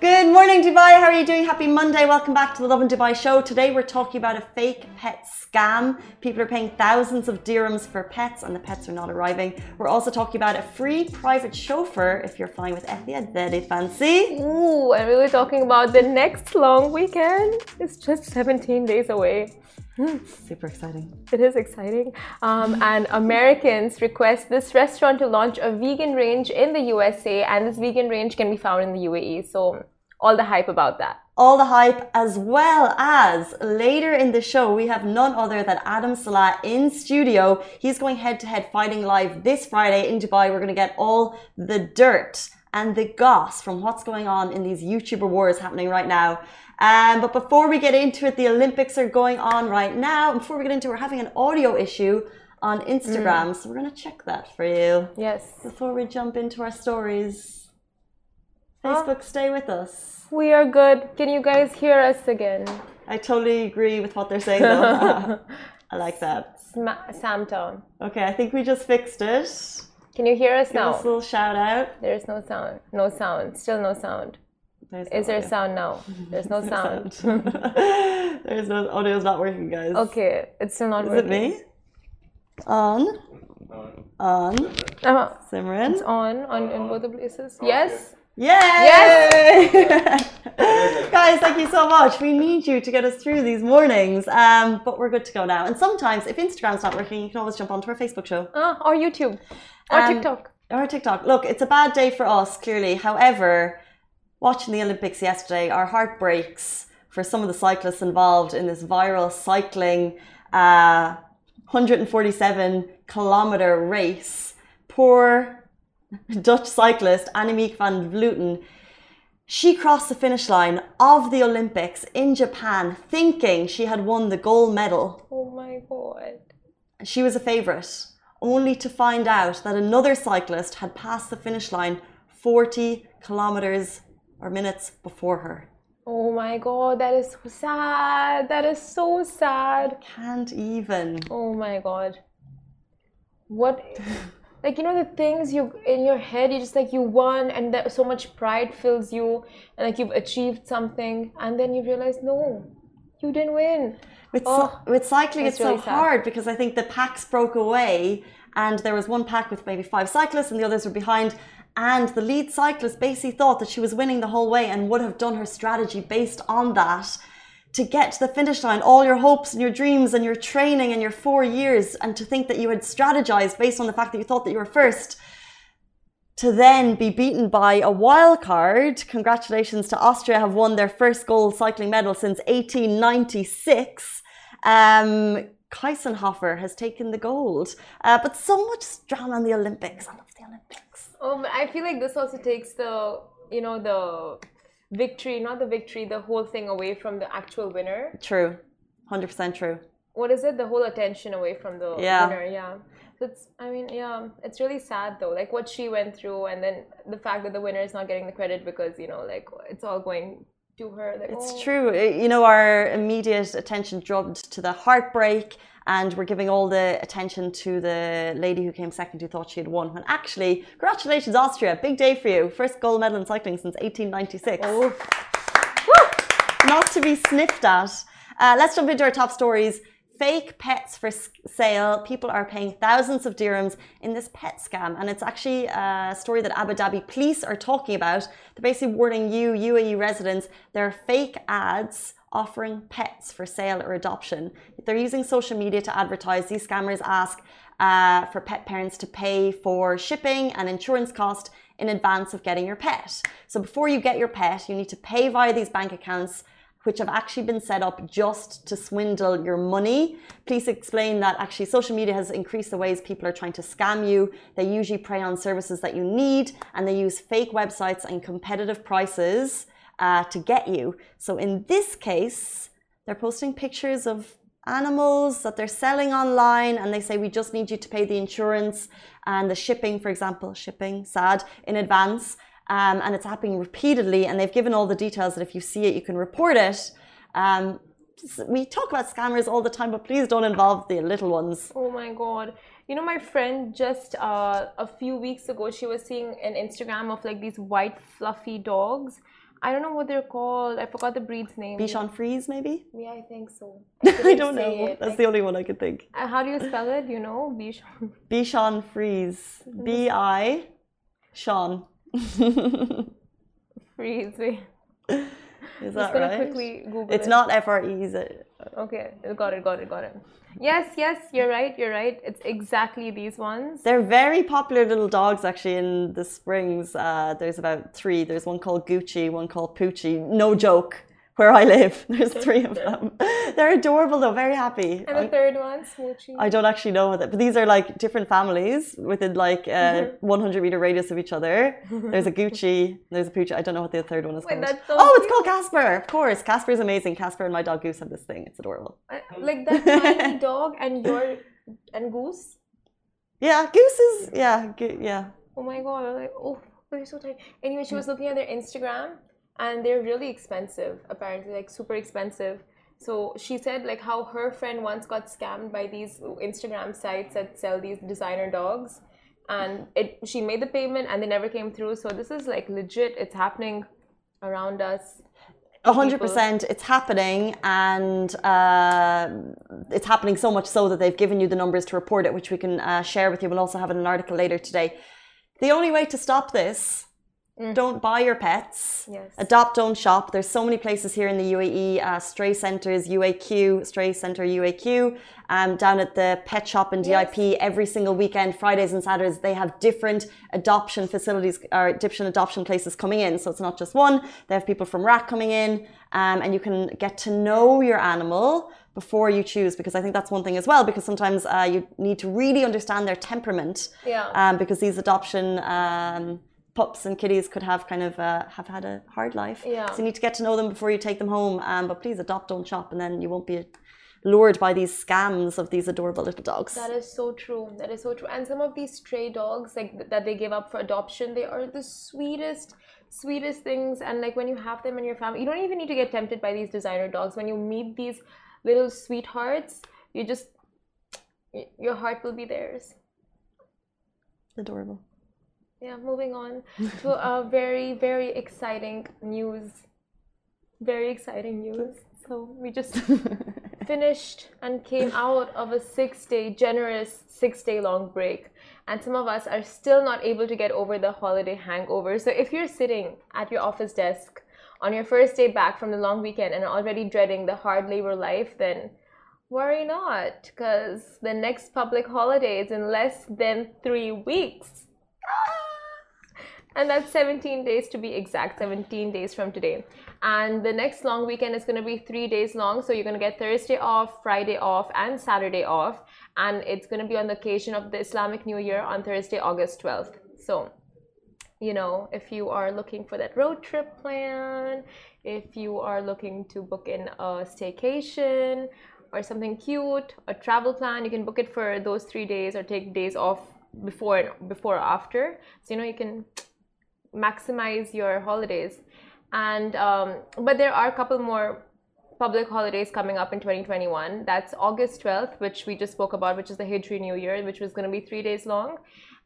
Good morning, Dubai. How are you doing? Happy Monday. Welcome back to the Lovin Dubai show. Today we're talking about a fake pet scam. People are paying thousands of dirhams for pets and the pets are not arriving. We're also talking about a free private chauffeur if you're flying with Etihad. Very fancy. Ooh, and we were talking about the next long weekend. It's just 17 days away. Super exciting. It is exciting. Um, and Americans request this restaurant to launch a vegan range in the USA, and this vegan range can be found in the UAE. So, all the hype about that. All the hype, as well as later in the show, we have none other than Adam Salah in studio. He's going head to head fighting live this Friday in Dubai. We're going to get all the dirt and the goss from what's going on in these YouTuber wars happening right now. Um, but before we get into it, the Olympics are going on right now. And before we get into it, we're having an audio issue on Instagram. Mm. So we're going to check that for you. Yes. Before we jump into our stories. Facebook, stay with us. We are good. Can you guys hear us again? I totally agree with what they're saying, though. I like that. Sam tone. Okay, I think we just fixed it. Can you hear us Give now? us a little shout out. There is no sound. No sound. Still no sound. There's is there audio. sound now? There's no sound. There's no audio. Is not working, guys. Okay, it's still not is working. Is it me? On. On. Uh-huh. Simran. It's on on in both the places. Yes. Yay! Yes! Guys, thank you so much. We need you to get us through these mornings. Um, but we're good to go now. And sometimes, if Instagram's not working, you can always jump onto our Facebook show. Uh, or YouTube. Or um, TikTok. Or TikTok. Look, it's a bad day for us, clearly. However, watching the Olympics yesterday, our heart breaks for some of the cyclists involved in this viral cycling uh, 147 kilometer race. Poor Dutch cyclist Annemiek van Vleuten. She crossed the finish line of the Olympics in Japan thinking she had won the gold medal. Oh my god. She was a favourite, only to find out that another cyclist had passed the finish line 40 kilometres or minutes before her. Oh my god, that is so sad. That is so sad. Can't even. Oh my god. What like you know the things you in your head you just like you won and that so much pride fills you and like you've achieved something and then you realize no you didn't win with, oh, with cycling it's really so sad. hard because i think the packs broke away and there was one pack with maybe five cyclists and the others were behind and the lead cyclist basically thought that she was winning the whole way and would have done her strategy based on that to get to the finish line, all your hopes and your dreams and your training and your four years, and to think that you had strategized based on the fact that you thought that you were first, to then be beaten by a wild card. Congratulations to Austria, have won their first gold cycling medal since 1896. Um, Kiesenhofer has taken the gold, uh, but so much drama in the Olympics. I love the Olympics. Oh, I feel like this also takes the you know the victory, not the victory, the whole thing away from the actual winner. True, hundred percent true. What is it? The whole attention away from the yeah. winner. Yeah. So it's. I mean, yeah. It's really sad though. Like what she went through, and then the fact that the winner is not getting the credit because you know, like it's all going to her. Like, it's oh. true. You know, our immediate attention dropped to the heartbreak and we're giving all the attention to the lady who came second who thought she had won. When actually, congratulations, Austria, big day for you. First gold medal in cycling since 1896. Oh. Not to be sniffed at. Uh, let's jump into our top stories. Fake pets for sale. People are paying thousands of dirhams in this pet scam. And it's actually a story that Abu Dhabi police are talking about. They're basically warning you, UAE residents, there are fake ads offering pets for sale or adoption. They're using social media to advertise. These scammers ask uh, for pet parents to pay for shipping and insurance cost in advance of getting your pet. So before you get your pet, you need to pay via these bank accounts which have actually been set up just to swindle your money. Please explain that actually social media has increased the ways people are trying to scam you. They usually prey on services that you need and they use fake websites and competitive prices uh, to get you. So in this case, they're posting pictures of animals that they're selling online and they say we just need you to pay the insurance and the shipping for example shipping sad in advance um, and it's happening repeatedly. And they've given all the details that if you see it, you can report it. Um, we talk about scammers all the time, but please don't involve the little ones. Oh my god. You know, my friend just uh, a few weeks ago, she was seeing an Instagram of like these white fluffy dogs. I don't know what they're called. I forgot the breed's name. Bichon Frise, maybe? Yeah, I think so. I, don't know. It. That's I, the only one I could think. Uh, how do you spell it? You know, Bichon. Bichon Frise. B I Sean. Freeze. Is that right? quickly Google It's it. not F R E, is it? Okay, got it, got it, got it. Yes, yes, you're right, you're right. It's exactly these ones. They're very popular little dogs actually in the Springs. Uh, there's about three. There's one called Gucci, one called Poochie. No joke. Where I live, there's three of them. They're adorable though, very happy. And the third one, Smoochie. I don't actually know what that, but these are like different families within like a mm-hmm. 100 meter radius of each other. There's a Gucci, there's a Poochie. I don't know what the third one is Wait, called. so oh, it's called Casper. Of course, Casper is amazing. Casper and my dog Goose have this thing. It's adorable. I- like that tiny dog and your and Goose. Yeah, Goose is yeah, go- yeah. Oh my god, I'm like, oh, they're so tiny. Anyway, she mm. was looking at their Instagram and they're really expensive, apparently, like super expensive. So she said like how her friend once got scammed by these Instagram sites that sell these designer dogs. And it she made the payment and they never came through. So this is like legit, it's happening around us. A hundred percent, it's happening, and uh, it's happening so much so that they've given you the numbers to report it, which we can uh, share with you. We'll also have an article later today. The only way to stop this, don't buy your pets. Yes. Adopt, don't shop. There's so many places here in the UAE, uh, stray centres, UAQ, stray centre UAQ, um, down at the pet shop in DIP every single weekend, Fridays and Saturdays. They have different adoption facilities or different adoption places coming in. So it's not just one. They have people from RAC coming in, um, and you can get to know your animal before you choose because I think that's one thing as well because sometimes uh, you need to really understand their temperament Yeah. um, because these adoption um, pups and kitties could have kind of uh, have had a hard life. Yeah. So you need to get to know them before you take them home. Um, but please adopt, don't shop, and then you won't be lured by these scams of these adorable little dogs. That is so true. That is so true. And some of these stray dogs, like that they give up for adoption, they are the sweetest, sweetest things. And like when you have them in your family, you don't even need to get tempted by these designer dogs. When you meet these little sweethearts, you just your heart will be theirs. Adorable. Yeah. Moving on to a very, very exciting news. Very exciting news. So we just finished and came out of a six day, generous six day long break. And some of us are still not able to get over the holiday hangover. So if you're sitting at your office desk on your first day back from the long weekend and already dreading the hard labor life, then worry not, because the next public holiday is in less than three weeks. And that's 17 days to be exact, 17 days from today. And the next long weekend is going to be three days long. So you're going to get Thursday off, Friday off, and Saturday off. And it's going to be on the occasion of the Islamic New Year on Thursday, August 12th. So, you know, if you are looking for that road trip plan, if you are looking to book in a staycation or something cute, a travel plan, you can book it for those three days or take days off before before or after. So you know you can maximize your holidays. And um, but there are a couple more public holidays coming up in 2021 that's august 12th which we just spoke about which is the hijri new year which was going to be three days long.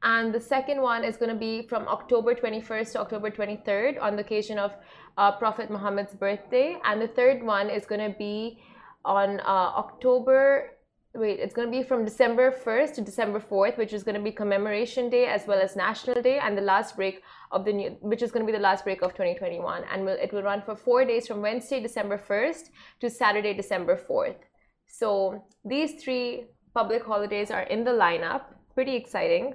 And the second one is going to be from october 21st to october 23rd on the occasion of uh, prophet muhammad's birthday. And the third one is going to be on uh, october wait it's going to be from december 1st to december 4th which is going to be commemoration day as well as national day and the last break of the new which is going to be the last break of 2021 and will, it will run for four days from wednesday december 1st to saturday december 4th so these three public holidays are in the lineup. Pretty exciting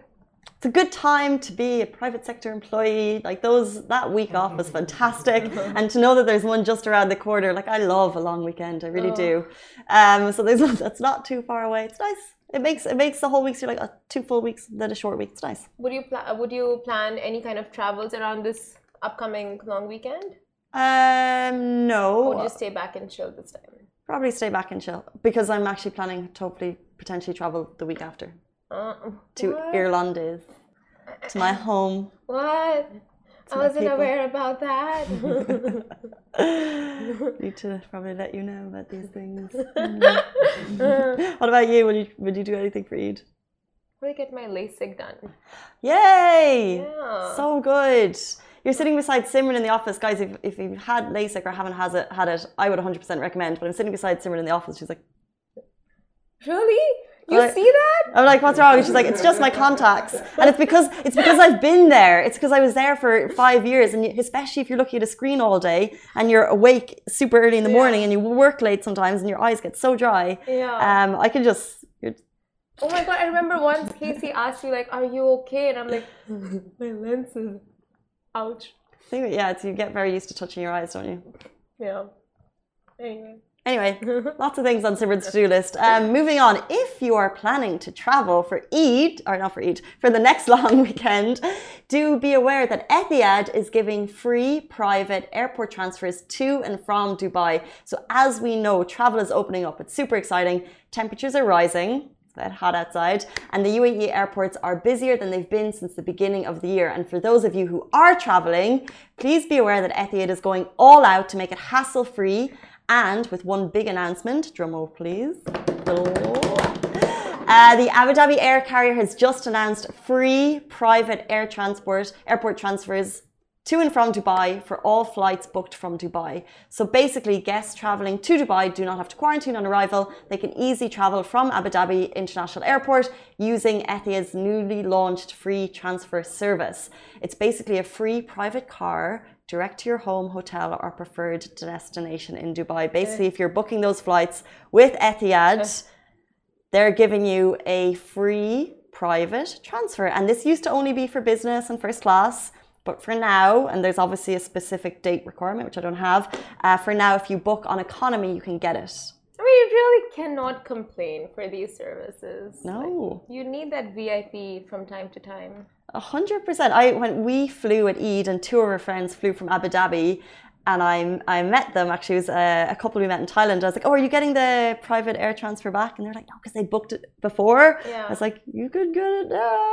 It's a good time to be a private sector employee. Like those, that week off was fantastic, and to know that there's one just around the corner. Like I love a long weekend, I really do. Um, so there's that's not too far away. It's nice. It makes it makes the whole week feel like uh, two full weeks then a short week. It's nice. would you pla- would you plan any kind of travels around this upcoming long weekend Um, no, or would you stay back and chill this time probably stay back and chill because I'm actually planning to hopefully potentially travel the week after uh, to what? Irlandes, to my home. what I wasn't aware about that. Need to probably let you know about these things. what about you? Would you would you do anything for Eid? Will get my LASIK done. Yay! Yeah. So good. You're sitting beside Simran in the office, guys. If, if you've had LASIK or haven't has it, had it, I would 100% recommend. But I'm sitting beside Simran in the office. She's like, Really? You Like- see that? I'm like, what's wrong? And she's like, it's just my contacts, and it's because it's because I've been there. It's because I was there for five years, and especially if you're looking at a screen all day and you're awake super early in the Yeah. morning and you work late sometimes, and your eyes get so dry. Yeah. Um, I can just. You're, oh my god, I remember once Casey asked you like, "Are you okay?" And I'm like, "My lenses." Ouch. think that- yeah, it's, you get very used to touching your eyes, don't you? Yeah. Anyway. Anyway, lots of things on Simran's to-do list. Um, moving on, if you are planning to travel for Eid, or not for Eid, for the next long weekend, do be aware that Etihad is giving free private airport transfers to and from Dubai. So as we know, travel is opening up. It's super exciting. Temperatures are rising. It's hot outside, and the UAE airports are busier than they've been since the beginning of the year. And for those of you who are traveling, please be aware that Etihad is going all out to make it hassle-free and with one big announcement, drum roll please. Uh, the Abu Dhabi air carrier has just announced free private air transport, airport transfers to and from Dubai for all flights booked from Dubai. So basically, guests traveling to Dubai do not have to quarantine on arrival. They can easily travel from Abu Dhabi International Airport using Etihad's newly launched free transfer service. It's basically a free private car direct to your home, hotel, or preferred destination in Dubai. Basically, if you're booking those flights with Etihad, they're giving you a free private transfer. And this used to only be for business and first class. But for now, and there's obviously a specific date requirement, which I don't have, uh, for now, if you book on economy, you can get it. I mean, you really cannot complain for these services. No. Like, you need that VIP from time to time. A hundred percent. I when we flew at Eid and two of our friends flew from Abu Dhabi, and I I met them. Actually, it was a, a couple we met in Thailand. I was like, "Oh, are you getting the private air transfer back?" And they're like, "No, because they booked it before." Yeah. I was like, "You could get it now."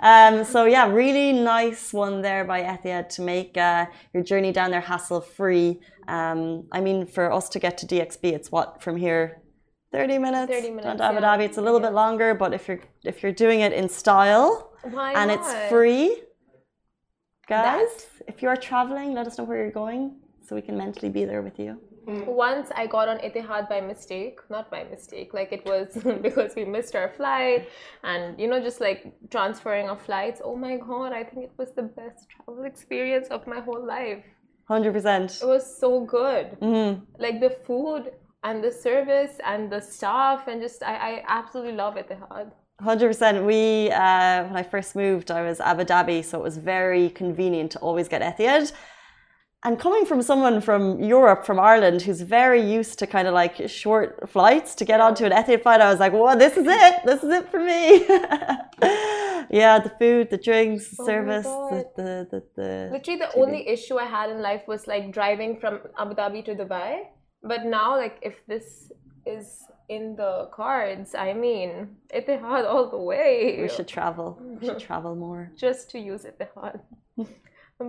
um, so yeah, really nice one there by Etihad to make uh, your journey down there hassle free. Um, I mean, for us to get to DXB, it's what from here. 30 minutes, 30 down minutes, to Abu yeah. Dhabi. It's a little bit longer, but if you're if you're doing it in style, Why and not? it's free. Guys, That's- if you are traveling, let us know where you're going so we can mentally be there with you. Once I got on Etihad by mistake, not by mistake, like it was because we missed our flight and you know, just like transferring of flights. Oh my god, I think it was the best travel experience of my whole life. 100%. It was so good. Mm-hmm. Like the food and the service and the staff, and just I, I absolutely love Etihad. 100%. We, uh, when I first moved, I was Abu Dhabi, so it was very convenient to always get Etihad. And coming from someone from Europe, from Ireland, who's very used to kind of like short flights to get onto an Etihad flight, I was like, well, this is it. This is it for me. yeah, the food, the drinks, the Oh service, the, the, the, the. Literally, the TV. only issue I had in life was like driving from Abu Dhabi to Dubai. But now, like, if this is in the cards, I mean, Etihad all the way. We should travel. We should travel more. just to use Etihad.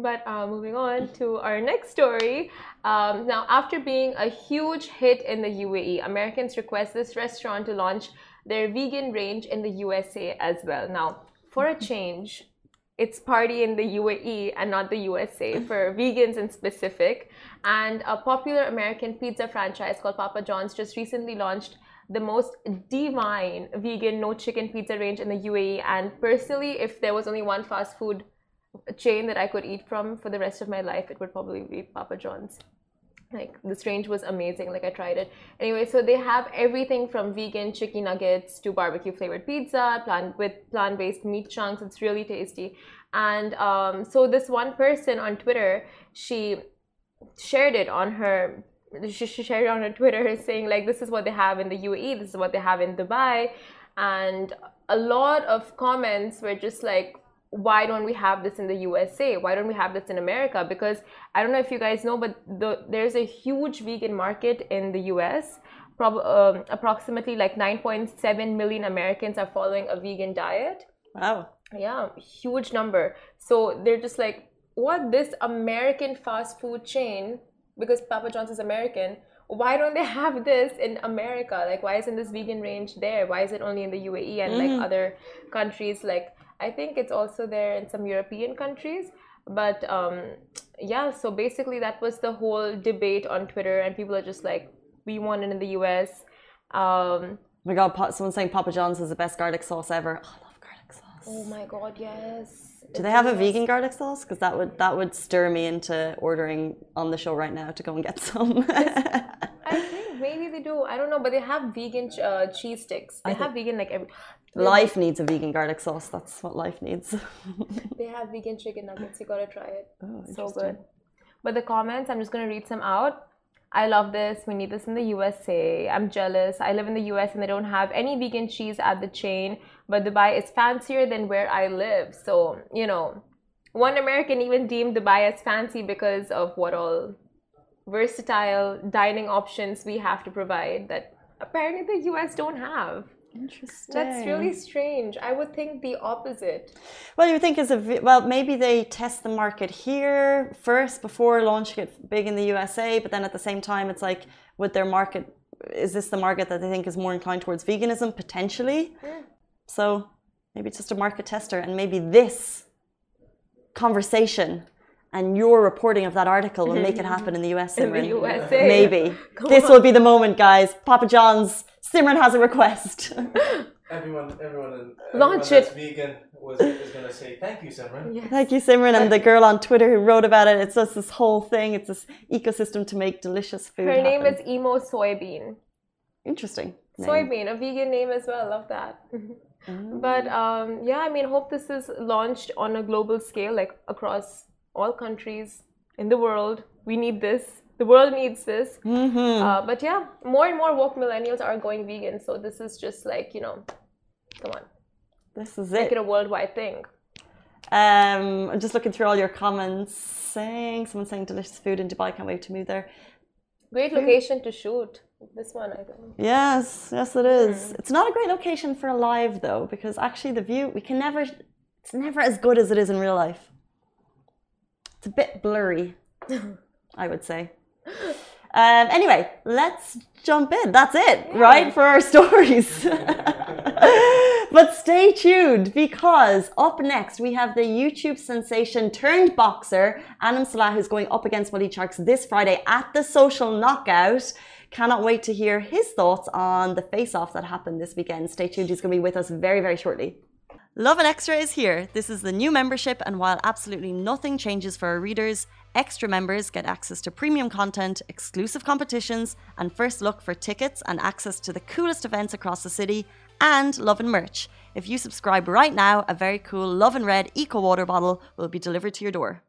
But uh, moving on to our next story. Um, now, after being a huge hit in the UAE, Americans request this restaurant to launch their vegan range in the USA as well. Now, for a change, it's party in the UAE and not the USA for vegans in specific. And a popular American pizza franchise called Papa John's just recently launched the most divine vegan no chicken pizza range in the UAE. And personally, if there was only one fast food chain that I could eat from for the rest of my life, it would probably be Papa John's. Like this range was amazing. Like I tried it. Anyway, so they have everything from vegan chicken nuggets to barbecue flavored pizza, plant with plant based meat chunks. It's really tasty. And um, so this one person on Twitter, she shared it on her. She shared it on her Twitter, saying like, "This is what they have in the UAE. This is what they have in Dubai," and a lot of comments were just like, why don't we have this in the USA? Why don't we have this in America? Because I don't know if you guys know, but the, there's a huge vegan market in the US. Um, approximately like 9.7 million Americans are following a vegan diet. Wow. Yeah, huge number. So they're just like, what this American fast food chain, because Papa John's is American, why don't they have this in America? Like, why isn't this vegan range there? Why is it only in the UAE and like Mm. other countries? Like, I think it's also there in some European countries. But um, yeah, so basically, that was the whole debate on Twitter, and people are just like, we want it in the US. Um, Oh my god, someone's saying Papa John's is the best garlic sauce ever. Oh, I love garlic sauce. oh my god, yes. Do they have a vegan garlic sauce? Because that would that would stir me into ordering on the show right now to go and get some. I think maybe they do. I don't know, but they have vegan uh, cheese sticks. They have vegan like every. life needs a vegan garlic sauce. That's what life needs. They have vegan chicken nuggets. You gotta try it. Oh, so good. But the comments, I'm just gonna read some out. I love this. We need this in the USA. I'm jealous. I live in the US and they don't have any vegan cheese at the chain, but Dubai is fancier than where I live. So, you know, one American even deemed Dubai as fancy because of what all versatile dining options we have to provide that apparently the US don't have. Interesting. That's really strange. I would think the opposite. Well, you think is a well maybe they test the market here first before launching it big in the USA, but then at the same time it's like with their market, is this the market that they think is more inclined towards veganism potentially? So maybe it's just a market tester, and maybe this conversation and your reporting of that article will make it happen in the US. In the USA. Maybe this on. will be the moment, guys. Papa John's. Simran has a request. Everyone, everyone, in, Launch that's it. vegan was, is going to say thank you, Simran. Yes. Thank you, Simran, and the girl on Twitter who wrote about it. It's just this whole thing. It's this ecosystem to make delicious food. Her name happen. is Emo Soybean. interesting. name. Soybean, a vegan name as well. Love that. but um, yeah, I mean, hope this is launched on a global scale, like across all countries in the world. We need this. The world needs this. Mhm. Uh, but yeah, more and more woke millennials are going vegan. So this is just like you know, come on, This is make it. it a worldwide thing. Um, I'm just looking through all your comments. Saying someone saying delicious food in Dubai. Can't wait to move there. Great location to shoot. This one, I think. Yes, yes, it is. It's not a great location for a live though, because actually the view we can never. It's never as good as it is in real life. It's a bit blurry, I would say. Um, anyway, let's jump in. That's it, right, for our stories. but stay tuned because up next we have the YouTube sensation turned boxer Adam Salah who's going up against Waleed Sharks this Friday at the Social Knockout. Cannot wait to hear his thoughts on the face-off that happened this weekend. Stay tuned; he's going to be with us very, very shortly. Lovin Extra is here. This is the new membership, and while absolutely nothing changes for our readers, extra members get access to premium content, exclusive competitions, and first look for tickets and access to the coolest events across the city, and Lovin merch. If you subscribe right now, a very cool Lovin Red Eco Water bottle will be delivered to your door.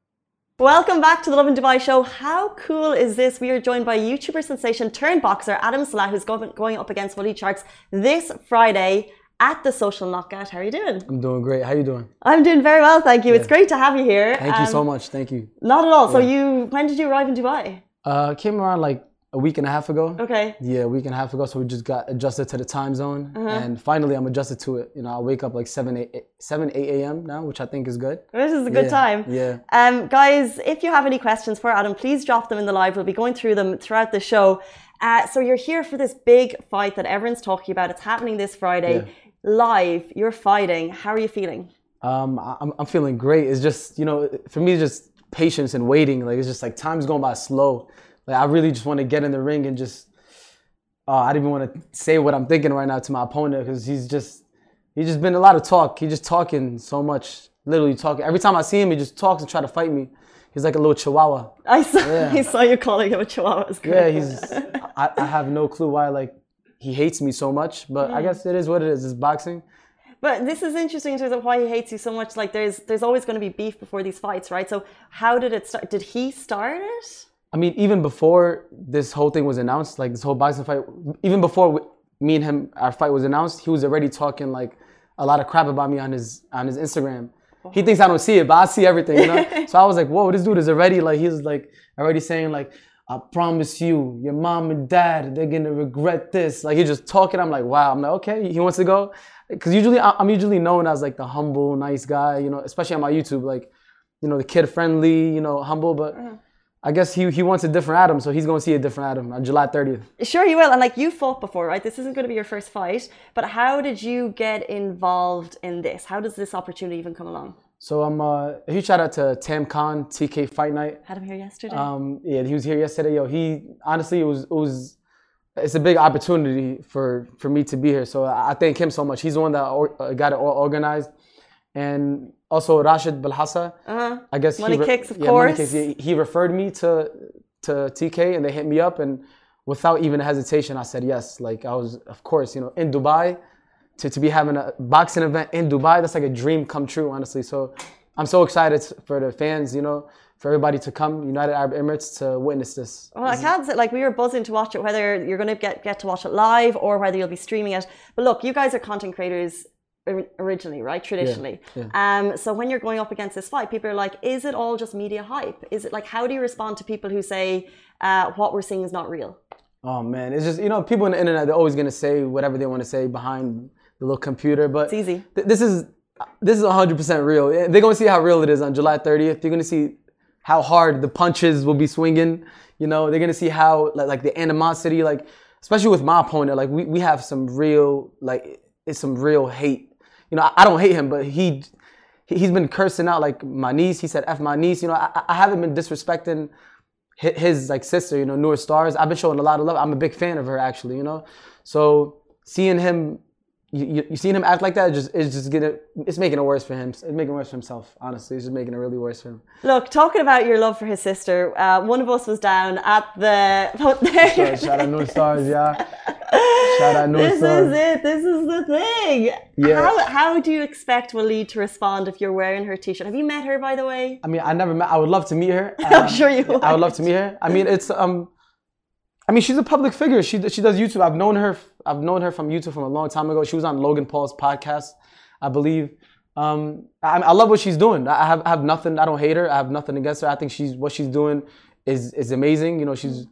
Welcome back to the Lovin Dubai show. How cool is this? We are joined by YouTuber sensation turned boxer Adam Salah, who's going up against Waleed Sharks this Friday at the Social Knockout. How are you doing? I'm doing great. How are you doing? I'm doing very well, thank you. It's great to have you here. Thank you so Um, much. Thank you. Not at all. So you, when did you arrive in Dubai? Uh, came around like a week and a half ago. Okay. Yeah, a week and a half ago. So we just got adjusted to the time zone, Uh-huh. and finally I'm adjusted to it. You know, I wake up like 7, 8, 7, 8 a.m. now, which I think is good. This is a good Yeah, time. yeah. Um, guys, if you have any questions for Adam, please drop them in the live. We'll be going through them throughout the show. Uh, so you're here for this big fight that everyone's talking about. It's happening this Friday. Yeah. Live, you're fighting. How are you feeling? Um, I'm, I'm feeling great. It's just, you know, for me, it's just patience and waiting. Like, it's just like time's going by slow. Like, I really just want to get in the ring and just, uh, I don't even want to say what I'm thinking right now to my opponent because he's just, he's just been a lot of talk. He's just talking so much, literally talking. Every time I see him, he just talks and try to fight me. He's like a little chihuahua. I saw, Yeah. I saw you calling him a chihuahua. It's Yeah, he's, I, I have no clue why, like, he hates me so much, but I guess it is what it is. It's boxing. But this is interesting in terms of why he hates you so much. Like, there's there's always going to be beef before these fights, right? So, how did it start? Did he start it? I mean, even before this whole thing was announced, like this whole boxing fight, even before we, me and him, our fight was announced, he was already talking like a lot of crap about me on his on his Instagram. He thinks I don't see it, but I see everything, you know. so I was like, "Whoa, this dude is already like he's like already saying like, I promise you, your mom and dad, they're gonna regret this." Like he's just talking. I'm like, "Wow." I'm like, "Okay." He wants to go, because usually I'm usually known as like the humble, nice guy, you know, especially on my YouTube, like you know, the kid friendly, you know, humble, but mm. I guess he he wants a different Adam, so he's gonna see a different Adam on July 30th. Sure, you will. And like you fought before, right? This isn't to be your first fight, but how did you get involved in this? How does this opportunity even come along? So I'm uh, a huge shout out to Tam Khan, TK Fight Night. Had him here yesterday. Um, yeah, he was here yesterday. Yo, he honestly it was it was it's a big opportunity for for me to be here. So I thank him so much. He's the one that or, uh, got it all organized, and also Rashed Belhasa. uh-huh. I guess Money he re- Kicks, of yeah, Money course. Kicks, yeah, he referred me to to TK, and they hit me up, and without even hesitation, I said yes. Like I was, of course, you know, in Dubai, to to be having a boxing event in Dubai, that's like a dream come true, honestly. So I'm so excited for the fans, you know, for everybody to come, United Arab Emirates, to witness this. Well, I can't say like we were buzzing to watch it, whether you're going to get get to watch it live or whether you'll be streaming it. But look, you guys are content creators originally, right? Traditionally. yeah. Um, so when you're going up against this fight, people are like, "Is it all just media hype? Is it like how do you respond to people who say uh, what we're seeing is not real?" Oh man, it's just you know, people on the internet they're always gonna say whatever they want to say behind little computer, but It's easy. th- this is this is 100% real. They're gonna see how real it is on July 30th. You're gonna see how hard the punches will be swinging. You know, they're gonna see how like, like the animosity, like especially with my opponent, like we, we have some real like it's some real hate. You know, I, I don't hate him, but he he- he's been cursing out like my niece. He said "f my niece." You know, I, I haven't been disrespecting hi- his like sister. You know, Noor Stars. I've been showing a lot of love. I'm a big fan of her actually. You know, so seeing him, you, you, you seeing him act like that, just it's just gonna it's making it worse for him. It's making it worse for himself. Honestly, it's just making it really worse for him. Look, talking about your love for his sister, uh, one of us was down at the. So, shout out Noor Stars, yeah. Shout out Noor This Stars. This is it. This is the thing. Yeah. How, how do you expect Waleed to respond if you're wearing her t-shirt? Have you met her, by the way? I mean, I never met. I would love to meet her. I'm sure you I would love to meet her. I mean, it's um, I mean, she's a public figure. She she does YouTube. I've known her. I've known her from YouTube from a long time ago. She was on Logan Paul's podcast, I believe. Um, I, I love what she's doing. I have I have nothing. I don't hate her. I have nothing against her. I think she's what she's doing is is amazing. You know, she's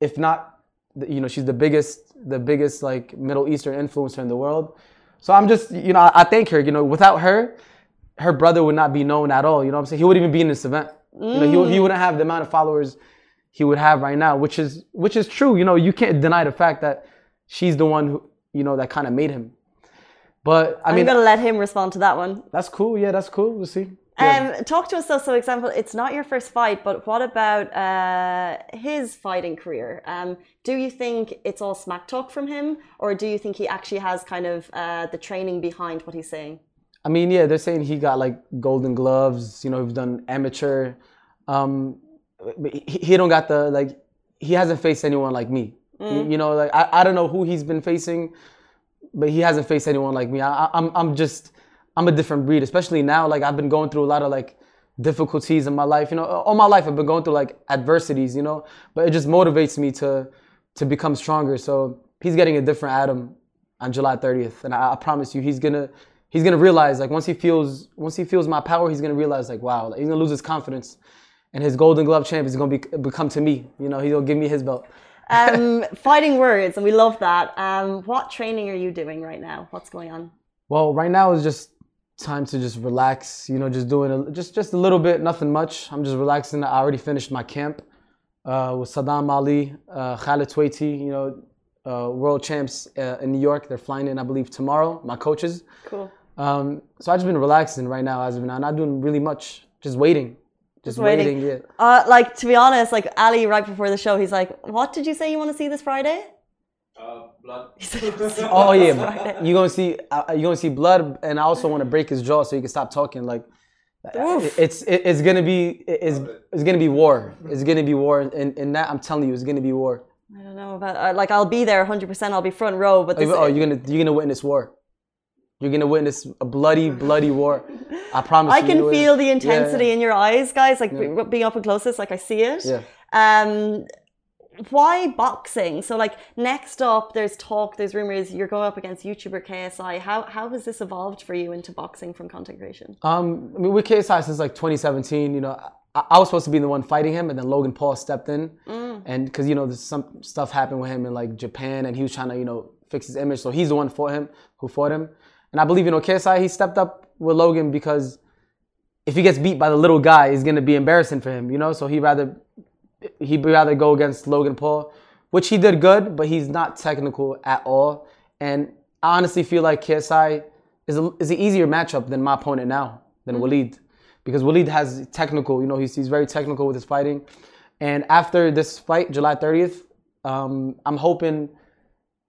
if not, you know, she's the biggest the biggest like Middle Eastern influencer in the world. So I'm just you know I, I thank her. You know, without her, her brother would not be known at all. You know what I'm saying? He wouldn't even be in this event. You know, he, he wouldn't have the amount of followers he would have right now, which is which is true. You know, you can't deny the fact that she's the one who you know that kind of made him. But I mean, going to let him respond to that one. that's cool. Yeah, that's cool. We'll see. Yeah. Um, talk to us though. So, example, it's not your first fight, but what about uh, his fighting career? Um, do you think it's all smack talk from him, or do you think he actually has kind of uh, the training behind what he's saying? I mean, yeah, they're saying he got like golden gloves. You know, he's done amateur. Um, but he, he don't got the like. He hasn't faced anyone like me. You, mm. you know, like I, I don't know who he's been facing, but he hasn't faced anyone like me. I, I- I'm I'm just I'm a different breed, especially now. Like I've been going through a lot of like difficulties in my life. You know, all my life I've been going through like adversities. You know, but it just motivates me to to become stronger. So he's getting a different Adam on July 30th, and I, I promise you, he's gonna he's gonna realize like once he feels once he feels my power, he's gonna realize like wow, like, he's gonna lose his confidence, and his Golden Glove champ is gonna be become to me. You know, he's gonna give me his belt. Um, fighting words, and we love that. Um, what training are you doing right now? What's going on? Well, right now is just time to just relax. You know, just doing a, just just a little bit, nothing much. I'm just relaxing. I already finished my camp uh, with Saddam Ali, uh, Khalid Twaiti. You know, uh, world champs uh, in New York. They're flying in, I believe, tomorrow. My coaches. Cool. Um, so I've just been relaxing right now as of now, not doing really much. Just waiting. Just, waiting. waiting. Yeah. Uh, like to be honest, like Ali right before the show, he's like, "What did you say you want to see this Friday?" Uh, blood. He said, "You wanna see Oh yeah, Friday." you're gonna see uh, you're gonna see blood, and I also want to break his jaw so he can stop talking. Like Oof. it's it, it's gonna be it's it's gonna be war. It's gonna be war, and and that I'm telling you, it's gonna be war. I don't know about uh, like I'll be there 100. percent I'll be front row, but Oh, this, you- oh, you're gonna you're gonna witness war. You're gonna witness a bloody bloody war. I promise. You. I can you feel the intensity yeah. in your eyes, guys. Like Yeah. being up and closest, like I see it. Yeah. Um, why boxing? So like next up, there's talk, there's rumors you're going up against YouTuber KSI. How how has this evolved for you into boxing from content creation? Um, I mean, with KSI since like 2017, you know, I, I was supposed to be the one fighting him, and then Logan Paul stepped in, and because you know, there's some stuff happened with him in like Japan, and he was trying to you know fix his image, so he's the one for him who fought him, and I believe you know KSI he stepped up with Logan because if he gets beat by the little guy, it's gonna be embarrassing for him, you know. So he rather he'd rather go against Logan Paul, which he did good, but he's not technical at all. And I honestly feel like KSI is a, is an easier matchup than my opponent now than Mm-hmm. Waleed, because Waleed has technical, you know, he's he's very technical with his fighting. And after this fight, July 30th, um, I'm hoping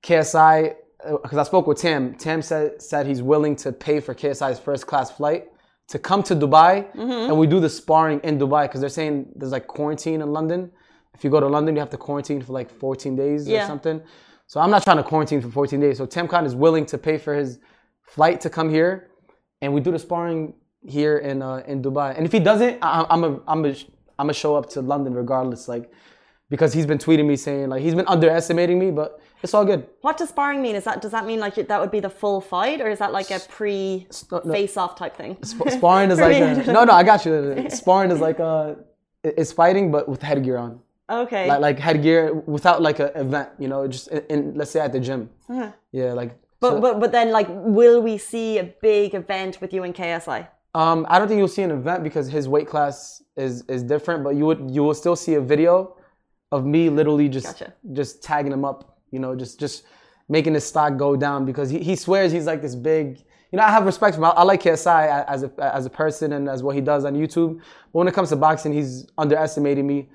KSI, because I spoke with Tim. Tim said said he's willing to pay for KSI's first class flight to come to Dubai, and we do the sparring in Dubai because they're saying there's like quarantine in London. If you go to London, you have to quarantine for like 14 days or something. So I'm not trying to quarantine for 14 days. So Tim Khan is willing to pay for his flight to come here, and we do the sparring here in uh, in Dubai. And if he doesn't, I, I'm a I'm a I'm gonna show up to London regardless, like because he's been tweeting me saying like he's been underestimating me, but it's all good. What does sparring mean? Is that does that mean like that would be the full fight, or is that like a pre no, no. face off type thing? Sp- sparring is like a, no no I got you. Sparring is like uh it's fighting but with headgear on. Okay. Like like headgear without like an event, you know, just in, in let's say at the gym. Yeah, like but so- but but then like, will we see a big event with you and KSI? Um, I don't think you'll see an event because his weight class is is different, but you would you will still see a video of me literally just Gotcha. just tagging him up, you know, just just making his stock go down because he, he swears he's like this big. You know, I have respect for him. I, I like KSI as a as a person and as what he does on YouTube. But when it comes to boxing, he's underestimating me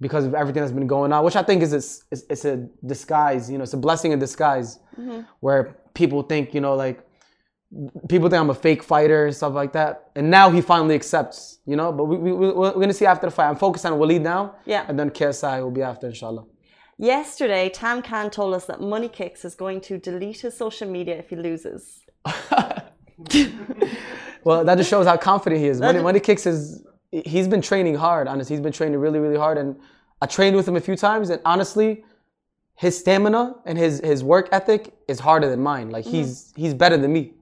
because of everything that's been going on, which I think is a, it's, it's a disguise. You know, it's a blessing in disguise, mm-hmm. where people think you know like people think I'm a fake fighter and stuff like that. And now he finally accepts, you know. But we, we, we- we're going to see after the fight. I'm focused on Waleed now. Yeah. And then KSI will be after, inshallah. Yesterday, Tam Khan told us that Money Kicks is going to delete his social media if he loses. Well, that just shows how confident he is. Money, Money Kicks is, he's been training hard, honestly. He's been training really, really hard. And I trained with him a few times. And honestly, his stamina and his, his work ethic is harder than mine. Like, mm-hmm. he's, he's better than me.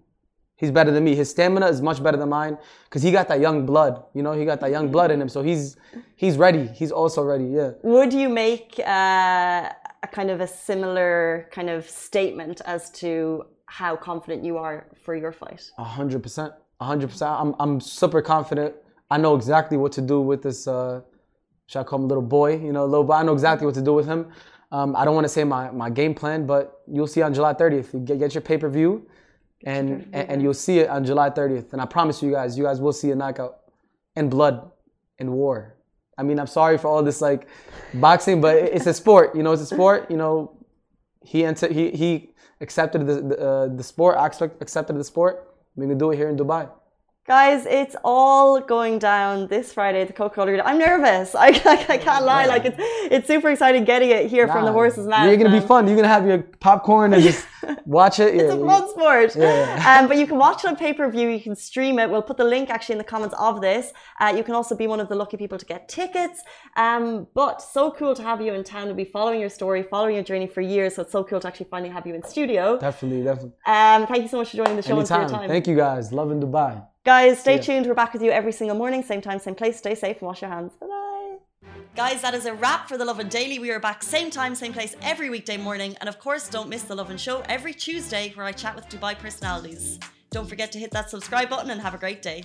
He's better than me. His stamina is much better than mine because he got that young blood. You know, he got that young blood in him. So he's he's ready. He's also ready. Yeah. Would you make uh, a kind of a similar kind of statement as to how confident you are for your fight? A hundred percent. A hundred percent. I'm I'm super confident. I know exactly what to do with this. Uh, should I call him little boy? You know, little boy. I know exactly what to do with him. Um, I don't want to say my, my game plan, but you'll see on July 30th. You get, get your pay per view, and, and you'll see it on July 30th. And I promise you guys, you guys will see a knockout, and blood, and war. I mean, I'm sorry for all this like boxing, but it's a sport. You know, it's a sport. You know, he enter, he he accepted the the, uh, the sport. I accepted the sport. We're gonna do it here in Dubai. Guys, it's all going down this Friday at the Coca-Cola Arena. I'm nervous. I, I, I can't lie. Like it's it's super exciting getting it here from the horse's mouth. You're gonna be fun. You're gonna have your popcorn and just watch it. It's Yeah, a fun sport. Yeah. Um, but you can watch it on pay per view. You can stream it. We'll put the link actually in the comments of this. Uh, you can also be one of the lucky people to get tickets. Um, but so cool to have you in town. We'll be following your story, following your journey for years. So it's so cool to actually finally have you in studio. Definitely, definitely. Um, thank you so much for joining the show and for your Anytime. time. Thank you guys. Lovin Dubai. Guys, stay Yeah. tuned. We're back with you every single morning, same time, same place. Stay safe and wash your hands. Bye bye. Guys, that is a wrap for The Lovin Daily. We are back same time, same place every weekday morning. And of course, don't miss The Lovin Show every Tuesday where I chat with Dubai personalities. Don't forget to hit that subscribe button and have a great day.